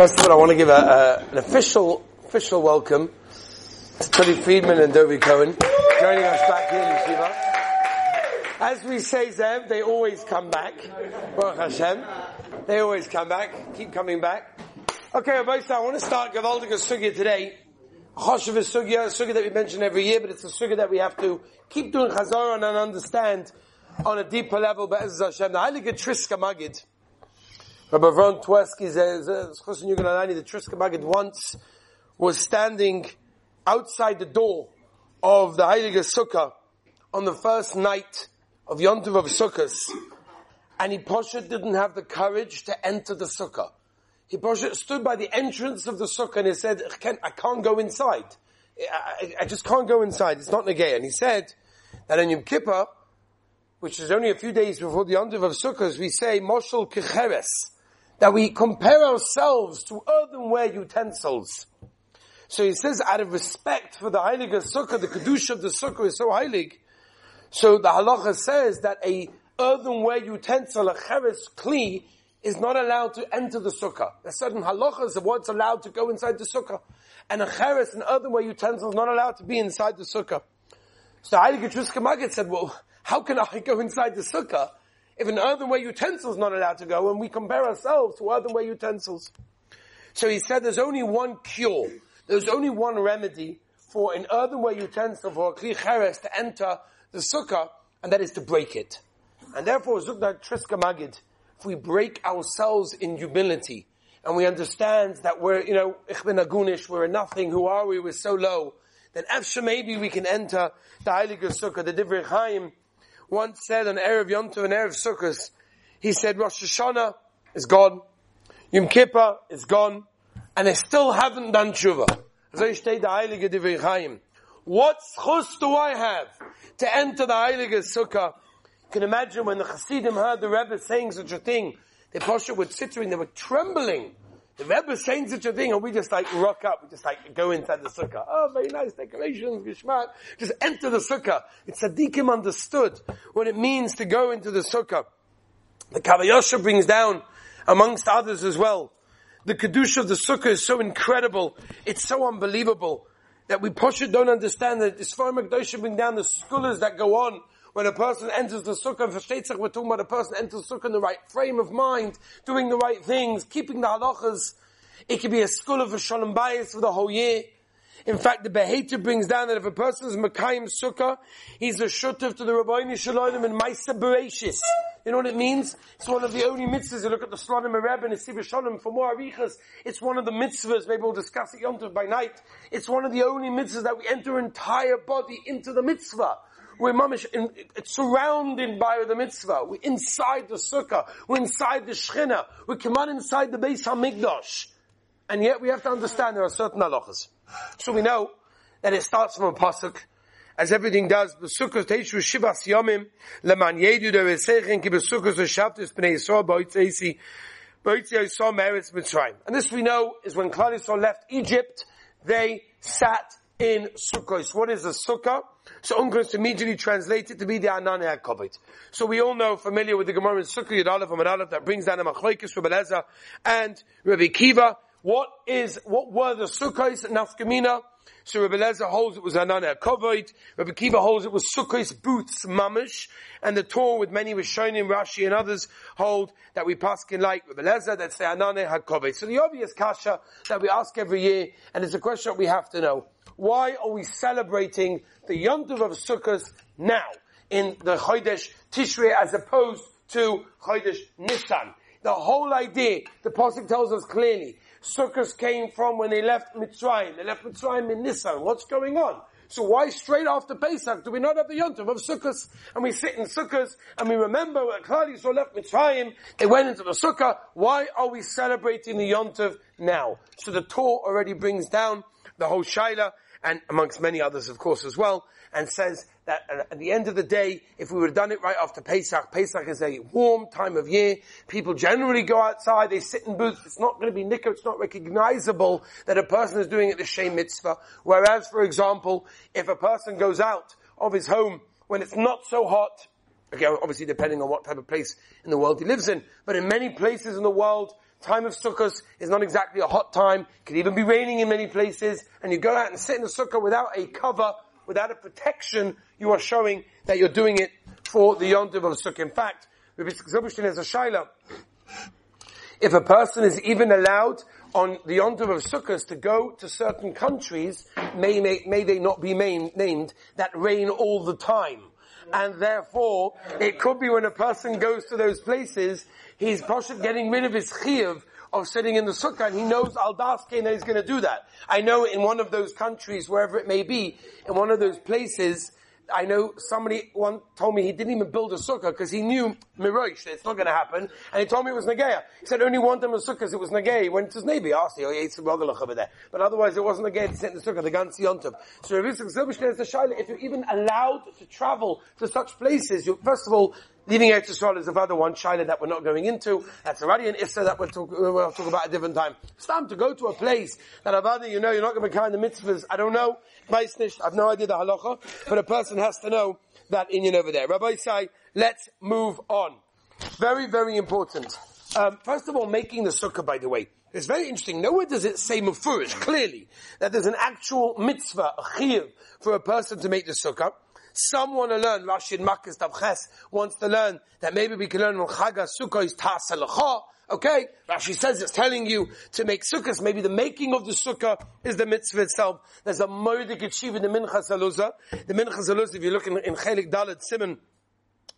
First of all, I want to give a, an official, official welcome to Tony Friedman and Dovi Cohen joining us back here in Yeshiva. As we say, Zev, they always come back. Baruch Hashem. They always come back. Keep coming back. Okay, Rabbi, I want to start Gavaldiga Sugya today. Choshev Sugya, a Sugya that we mention every year, but it's a Sugya that we have to keep doing Chazor and understand on a deeper level, but as Hashem, the Heilige Triska Magid, Rabbi Avron Twersky says, the Triska Magid once was standing outside the door of the Heilige Sukkah on the first night of Yontiv of Sukkot, and he Poshet didn't have the courage to enter the Sukkah. He Poshet stood by the entrance of the Sukkah and he said, I can't, I can't go inside. I, I, just can't go inside. It's not Nagay. And he said that on Yom Kippur, which is only a few days before the Yontiv of Sukkot, we say, Moshel Kecheres, that we compare ourselves to earthenware utensils. So he says, out of respect for the Heilige Sukkah, the Kedusha of the Sukkah is so heilig. So the halacha says that a earthenware utensil, a cheres kli, is not allowed to enter the sukkah. There's certain halachas of what's allowed to go inside the sukkah. And a cheres, an earthenware utensil, is not allowed to be inside the sukkah. So Heilige Triska Magid said, well, how can I go inside the sukkah if an earthenware utensil is not allowed to go and we compare ourselves to earthenware utensils? So he said there's only one cure. There's only one remedy for an earthenware utensil, for a kli cheres to enter the sukkah, and that is to break it. And therefore, Zukna Triska Magid, if we break ourselves in humility, and we understand that we're, you know, ich bin agunish, we're nothing, who are we, we're so low, then after maybe we can enter the Heilige Sukkah, the Divrei Chaim, once said on Erev Yontiv and Erev Sukkot, he said Rosh Hashanah is gone, Yom Kippur is gone, and they still haven't done tshuva. What chus do I have to enter the Heilige Sukkah? You can imagine when the Hasidim heard the Rebbe saying such a thing, they posture were tittering, they were trembling. The Rebbe saying such a thing, and we just like rock up, we just like go inside the sukkah. Oh, very nice decorations, geschmack. Just enter the sukkah. It's Sadiqim understood what it means to go into the sukkah. The Kavayosha brings down, amongst others as well, the Kedusha of the sukkah is so incredible, it's so unbelievable, that we Posha don't understand that the Sfar Magdosha bring down the scholars that go on when a person enters the sukkah, and we're talking about a person enters the sukkah in the right frame of mind, doing the right things, keeping the halachas. It could be a school of a shalom bayis for the whole year. In fact, the Behater brings down that if a person is Makayim Sukkah, he's a shutav to the Rabbi Shalom and Maisa Bereshis. You know what it means? It's one of the only mitzvahs. You look at the Slonim Rebbe and Siva Shalom for more arichas. It's one of the mitzvahs. Maybe we'll discuss it Yom Tov by night. It's one of the only mitzvahs that we enter entire body into the mitzvah. We're mamish, in, it's surrounded by the mitzvah. We're inside the sukkah. We're inside the shechina. We come on inside the Beis Hamikdash. And yet we have to understand there are certain halachas. So we know that it starts from a pasuk, as everything does. B'sukkos teishu shivas yomim leman yedu deresechen ki b'sukkos v'shabtis b'nei Yisrael b'oitzeisi b'oitzi Yisrael meretz Mitzrayim. And this we know is when Klal left Egypt, they sat in Sukkos. What is a sukkah? So Onkelos immediately translated to be the Anan HaKovit. So we all know, familiar with the Gemara in Sukkah Yud and that brings down a Machlokes Rabbi Elazar and Rabbi Kiva. What is, what were the Sukkos Nafkamina? So Rabbi Lezer holds it was Anan HaKovit. Rabbi Kiva holds it was Sukkos Booths Mamish. And the Torah with many Rishonim, Rashi and others hold that we pass in like Rabbi Lezer, that's the Anan HaKovit. So the obvious kasha that we ask every year, and it's a question that we have to know. Why are we celebrating the Yontiv of Sukkot now in the Chodesh Tishrei as opposed to Chodesh Nisan? The whole idea, the Pasuk tells us clearly, Sukkot came from when they left Mitzrayim. They left Mitzrayim in Nisan. What's going on? So why straight after Pesach do we not have the Yontiv of Sukkot? And we sit in Sukkot and we remember when Klal Yisrael left Mitzrayim, they went into the Sukkah. Why are we celebrating the Yontiv now? So the Torah already brings down the whole Shaila and amongst many others, of course, as well, and says that uh, at the end of the day, if we would have done it right after Pesach, Pesach is a warm time of year. People generally go outside, they sit in booths. It's not going to be nicker, it's not recognizable that a person is doing it the Shem Mitzvah. Whereas, for example, if a person goes out of his home when it's not so hot, again, obviously depending on what type of place in the world he lives in, but in many places in the world, Time of Sukkot is not exactly a hot time. It can even be raining in many places. And you go out and sit in the Sukkah without a cover, without a protection, you are showing that you're doing it for the Yom Tov of Sukkah. In fact, Rabbi Zilberstein has a shaila. If a person is even allowed on the Yom Tov of Sukkot to go to certain countries, may, may, may they not be main, named, that rain all the time. And therefore, it could be when a person goes to those places, he's getting rid of his chiyuv of sitting in the sukkah, and he knows al daske that he's going to do that. I know in one of those countries, wherever it may be, in one of those places, I know somebody one told me he didn't even build a sukkah because he knew Mirosh that it's not going to happen, and he told me it was Nageya. He said only one time a sukkah because it was Nageya. He went to his neighbor, asked him, he ate some over there. But otherwise it wasn't Nageya to sit in the sukkah, the Gansi Yontov. So Rav Yitzchak is the Shaila, if you're even allowed to travel to such places, you, first of all, Leaving Eretz Yisrael is another one, China that we're not going into. That's already an Issa that we'll talk, we'll talk about a different time. It's time to go to a place that Avada, you know, you're not going to be kind the mitzvahs. I don't know. I've no idea the halacha, but a person has to know that Inyan over there. Rabbi say, let's move on. Very, very important. Um, first of all, making the sukkah, by the way. It's very interesting. Nowhere does it say mufurish, clearly, that there's an actual mitzvah, a chiyuv, for a person to make the sukkah. Some want to learn, Rashi and Makkah Ches wants to learn that maybe we can learn on Chaga Sukkah is Tasalacha. Okay, Rashi says it's telling you to make sukkahs. Maybe the making of the sukkah is the mitzvah itself. There's a moedik achieve in the Minchas Elazar. The Minchas Elazar, if you look in, in Chelik Dalet Simon,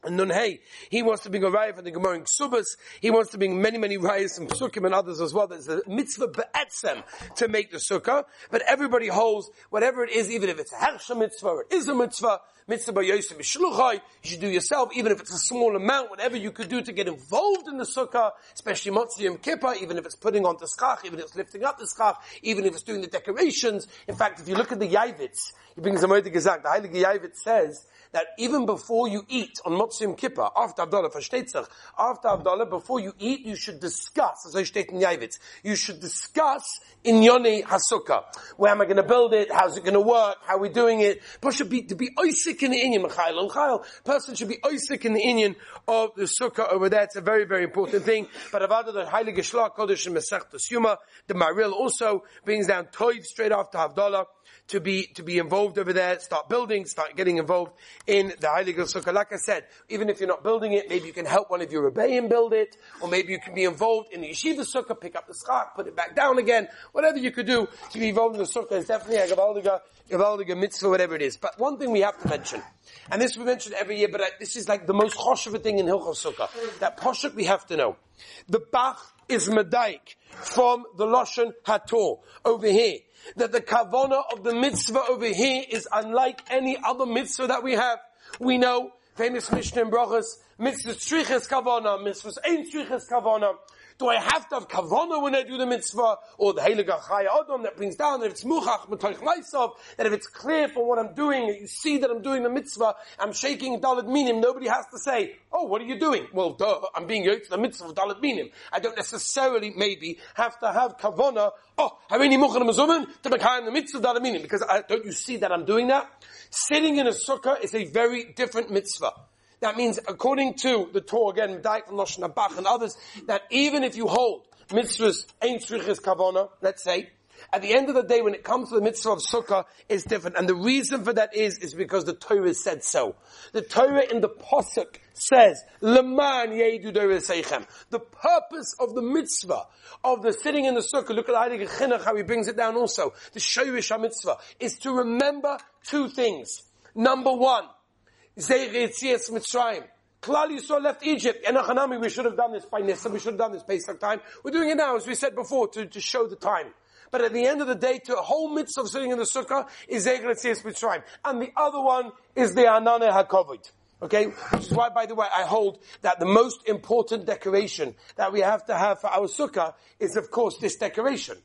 and Nun Hey, he wants to bring a raya from the Gemara in Ksubas. He wants to bring many, many rayas from Sukkim and others as well. There's a mitzvah be'etzem to make the sukkah. But everybody holds, whatever it is, even if it's a hersha mitzvah it is a mitzvah, mitzvah b'yosem b'shluchai, you should do yourself, even if it's a small amount, whatever you could do to get involved in the sukkah, especially Motzi Yom Kippur, even if it's putting on the schach, even if it's lifting up the schach, even if it's doing the decorations. In fact, if you look at the Yavitz, he brings the Moed Gezak, the Heilige Yavitz says, that even before you eat on Motzim Kippur, after Havdalah, versteht sich, after Havdalah, before you eat, you should discuss, as I state in Yavitz, you should discuss in Yoni Hasukkah. Where am I going to build it? How's it going to work? How are we doing it? But should be, to be oisik in the Inyan, Michael and Chayil. Person should be oisik in the Inyan of the Sukkah over there. It's a very, very important thing. But Avada, the Heilige Shlach Kodesh and Mesech Yuma, the Maril also brings down Toiv straight after Havdalah to be, to be involved over there, start building, start getting involved in the Heilige Sukkah. Like I said, even if you're not building it, maybe you can help one of your Rebbeim build it, or maybe you can be involved in the Yeshiva Sukkah, pick up the schach, put it back down again, whatever you could do to be involved in the Sukkah is definitely a Gavaldiga, Gavaldiga mitzvah, whatever it is. But one thing we have to mention, and this we mention every year, but this is like the most choshev thing in Hilchot Sukkah, that poshuk we have to know. The Bach is Medaik from the Lashon Hator over here that the kavana of the mitzvah over here is unlike any other mitzvah that we have. We know famous Mishnah and Brachas, mitzvah striches kavana, mitzvah ein striches kavana. Do I have to have kavana when I do the mitzvah? Or the Heilige Chayei Adam that brings down that if it's muchach metoich myself, that if it's clear for what I'm doing, that you see that I'm doing the mitzvah, I'm shaking dalit minim, nobody has to say, oh, what are you doing? Well, duh, I'm being yoked to the mitzvah of dalit minim. I don't necessarily, maybe, have to have kavana, oh, harini muchach mazumen, to in the mitzvah of dalit minim, because I, don't you see that I'm doing that? Sitting in a sukkah is a very different mitzvah. That means, according to the Torah, again, Daik from Lashon Abach and others, that even if you hold mitzvahs, ain't tzrichis kavona, let's say, at the end of the day, when it comes to the mitzvah of sukkah, it's different. And the reason for that is, is because the Torah said so. The Torah in the Pasuk says, Leman seichem. The purpose of the mitzvah, of the sitting in the sukkah, look at Chinuch, how he brings it down also, the Shoyish mitzvah, is to remember two things. Number one, Zeir Yitzias Mitzrayim. Klal Yisrael left Egypt. And Achanami, we should have done this by Nissa, we should have done this Pesach time. We're doing it now, as we said before, to, to show the time. But at the end of the day, to a whole mitzvah of sitting in the sukkah is Zeir Yitzias Mitzrayim. And the other one is the Anane HaKovod. Okay? Which is why, by the way, I hold that the most important decoration that we have to have for our sukkah is, of course, this decoration.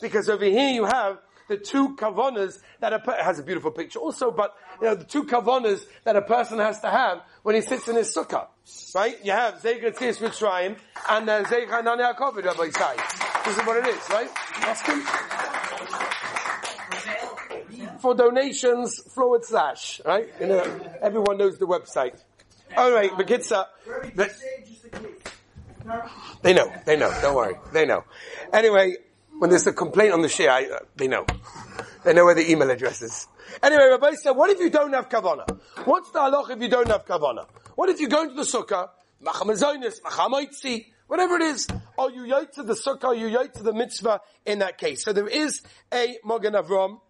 Because over here you have the two kavanas that a per- has a beautiful picture also, but you know the two kavanas that a person has to have when he sits in his sukkah, right? You have Zeiger Tzis Mitzrayim and uh, Zeiger Hanani HaKovid, Rabbi Sai. This is what it is, right? Him. For donations, forward slash, right? You know, everyone knows the website. All right, Bekitza. They know. They know. Don't worry. They know. Anyway, when there's a complaint on the I, uh, they know. They know where the email address is. Anyway, Rabbi said, what if you don't have kavana? What's the halach if you don't have kavana? What if you go into the sukkah, machamazonis, machamoitzi, whatever it is, are you yait to the sukkah, are you yait to the mitzvah in that case? So there is a Mogan Avram,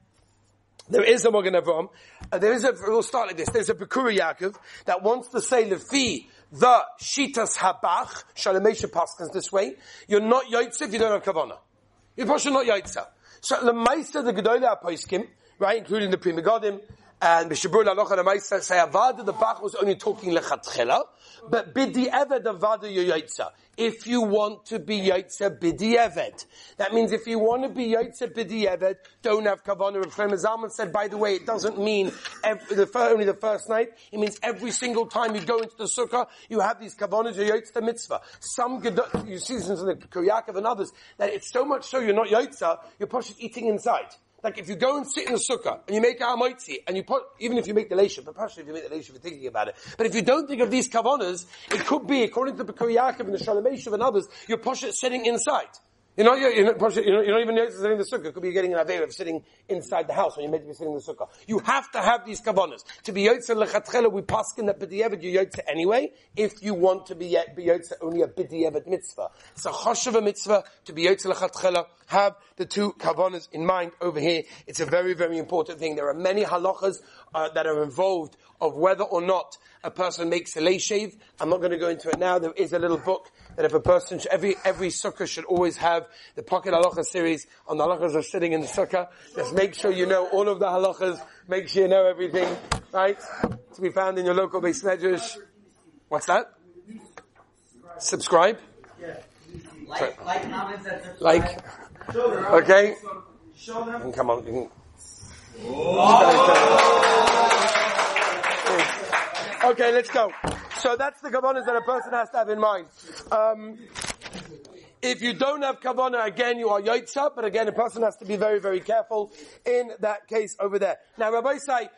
there is a Mogan Avram, uh, there is a, we'll start like this, there's a Bikkurei Yaakov that wants to say Lefi, the Shitas Habach, Shalamesha Paskins this way, you're not Yaitza if you don't have Kavanah. You're not Yaitza. So Lemaisa the Gedolah Apoiskim, right, including the Pri Megadim, and Mishabur Laloch and Amaisa say Avada the Bach was only talking lechatchela, but Bidi Eved Avada Yoyitza. If you want to be Yaitza Bidi Eved. That means if you want to be Yaitza Bidi Eved, don't have Kavanah. Rav Zalman said, by the way, it doesn't mean every, the, only the first night. It means every single time you go into the sukkah, you have these Kavanahs, you're Yaitza Mitzvah. Some, you see this in the Kuryakov and others, that it's so much so you're not Yaitza, you're probably eating inside. Like if you go and sit in the sukkah and you make a moitzi and you put, even if you make the leisha, but partially if you make the leisha, you're thinking about it. But if you don't think of these kavanas, it could be, according to the Yaakov and the Shalom and others, you're poshet sitting inside. You're not, you're not, you're not, even sitting in the sukkah. It could be getting an aver of sitting inside the house when you're meant to be sitting in the sukkah. You have to have these kavanas. To be yotze lechatchela, we paskin that b'di'evet you yotze anyway, if you want to be, be yotze only a b'di'evet mitzvah. It's a choshev mitzvah to be yotze lechatchela. Have the two kavanas in mind over here. It's a very, very important thing. There are many halachas uh, that are involved of whether or not a person makes a lay shave. I'm not going to go into it now. There is a little book that if a person, every, every sukkah should always have the pocket halacha series on the halachas of sitting in the sukkah. Just make sure you know all of the halachas. Make sure you know everything, right? To be found in your local base medrash. What's that? Subscribe? Yeah. Like, like, comments, like. Okay? Come on. You can, Okay, let's go. So that's the kavanas that a person has to have in mind. Um, if you don't have kavana, again, you are yaitza, but again, a person has to be very, very careful in that case over there. Now, Rabbi say,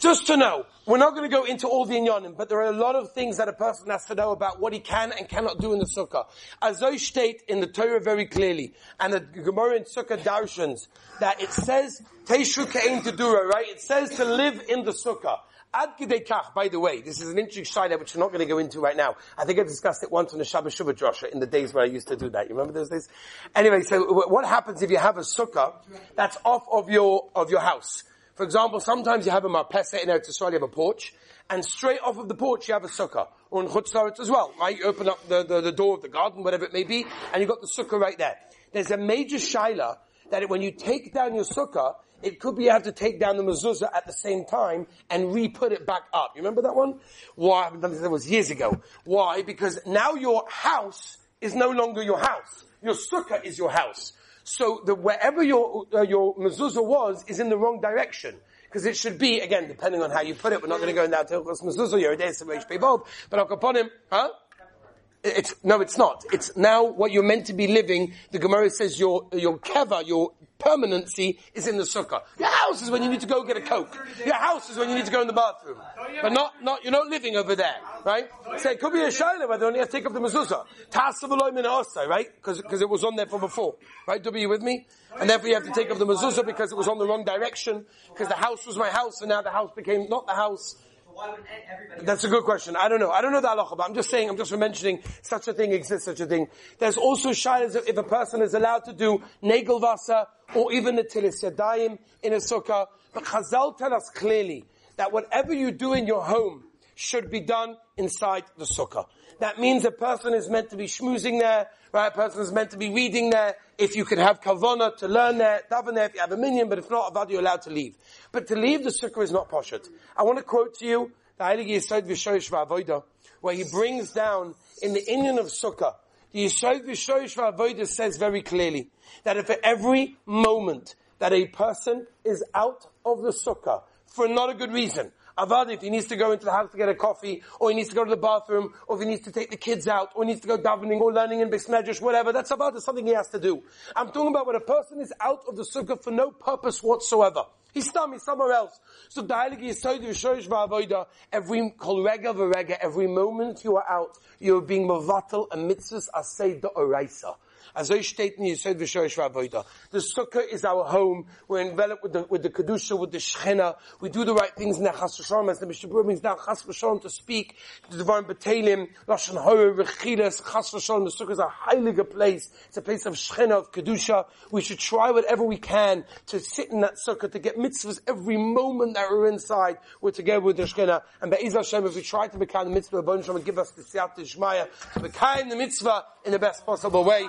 just to know, we're not going to go into all the inyanim, but there are a lot of things that a person has to know about what he can and cannot do in the sukkah. As I state in the Torah very clearly, and the Gemara in Sukkah Darshans, that it says, Teishu Ka'in Tedura, right? It says to live in the sukkah. Ad kach, by the way, this is an interesting shayla which we're not going to go into right now. I think I discussed it once on the Shabbat Shuvah Drosha in the days where I used to do that. You remember those days? Anyway, so what happens if you have a sukkah that's off of your, of your house? For example, sometimes you have a marpesa in Eretz Yisrael, you have a porch, and straight off of the porch you have a sukkah, or in Chutz as well, right? You open up the, the, the, door of the garden, whatever it may be, and you've got the sukkah right there. There's a major shaila that when you take down your sukkah, it could be you have to take down the mezuzah at the same time and re-put it back up. You remember that one? Why? That was years ago. Why? Because now your house is no longer your house. Your sukkah is your house. So the, wherever your, uh, your mezuzah was is in the wrong direction. Because it should be, again, depending on how you put it, we're not going to go in that Hilchos Mezuzah, you're a day, but I'll upon him, huh? It's, no, it's not. It's now what you're meant to be living. The Gemara says your, your keva, your permanency is in the sukkah. Your house is when you need to go get a coke. Your house is when you need to go in the bathroom. But not, not, you're not living over there, right? So it could be a shaila whether you have to take up the mezuzah. Tasav min right? Because, because it was on there from before. Right? Do you with me? And therefore you have to take up the mezuzah because it was on the wrong direction. Because the house was my house and now the house became not the house. That's a good question. I don't know. I don't know the halacha, but I'm just saying, I'm just mentioning such a thing exists, such a thing. There's also shilas if a person is allowed to do negel vasa or even a tilis yadayim in a sukkah. But Chazal tell us clearly that whatever you do in your home should be done inside the sukkah. That means a person is meant to be schmoozing there, right? A person is meant to be reading there. If you can have kavana to learn there, daven there if you have a minyan, but if not, avad you're allowed to leave. But to leave the sukkah is not poshet. I want to quote to you the Heilige Yisod V'Shoyish V'Avoida, where he brings down in the Indian of sukkah, the Yisod V'Shoyish V'Avoida says very clearly that if at every moment that a person is out of the sukkah for not a good reason, Avad, if he needs to go into the house to get a coffee, or he needs to go to the bathroom, or if he needs to take the kids out, or he needs to go davening, or learning in Bismedrash, whatever, that's it's something he has to do. I'm talking about when a person is out of the sukkah for no purpose whatsoever. He's somewhere else. So the Heilige Yisod Yishoyish V'Avoida, every kol rega v'rega, every moment you are out, you're being mavatal and mitzvahs asay da'oraisa. As I state in. The sukkah is our home. We're enveloped with the, with the Kedusha, with the Shechina. We do the right things in the Chas V'Shalom, as the Mishnah brings down Chas V'Shalom to speak, to the Divine Batalim, Lashon Hora, Rechilas, Chas V'Shalom. The sukkah is a heilige place. It's a place of Shechina, of Kedusha. We should try whatever we can to sit in that sukkah, to get mitzvahs every moment that we're inside. We're together with the Shechina. And Be'ez Hashem, if we try to become the mitzvah, Bon Shalom, give us the Siyat Shmaya, to become the mitzvah in the best possible way.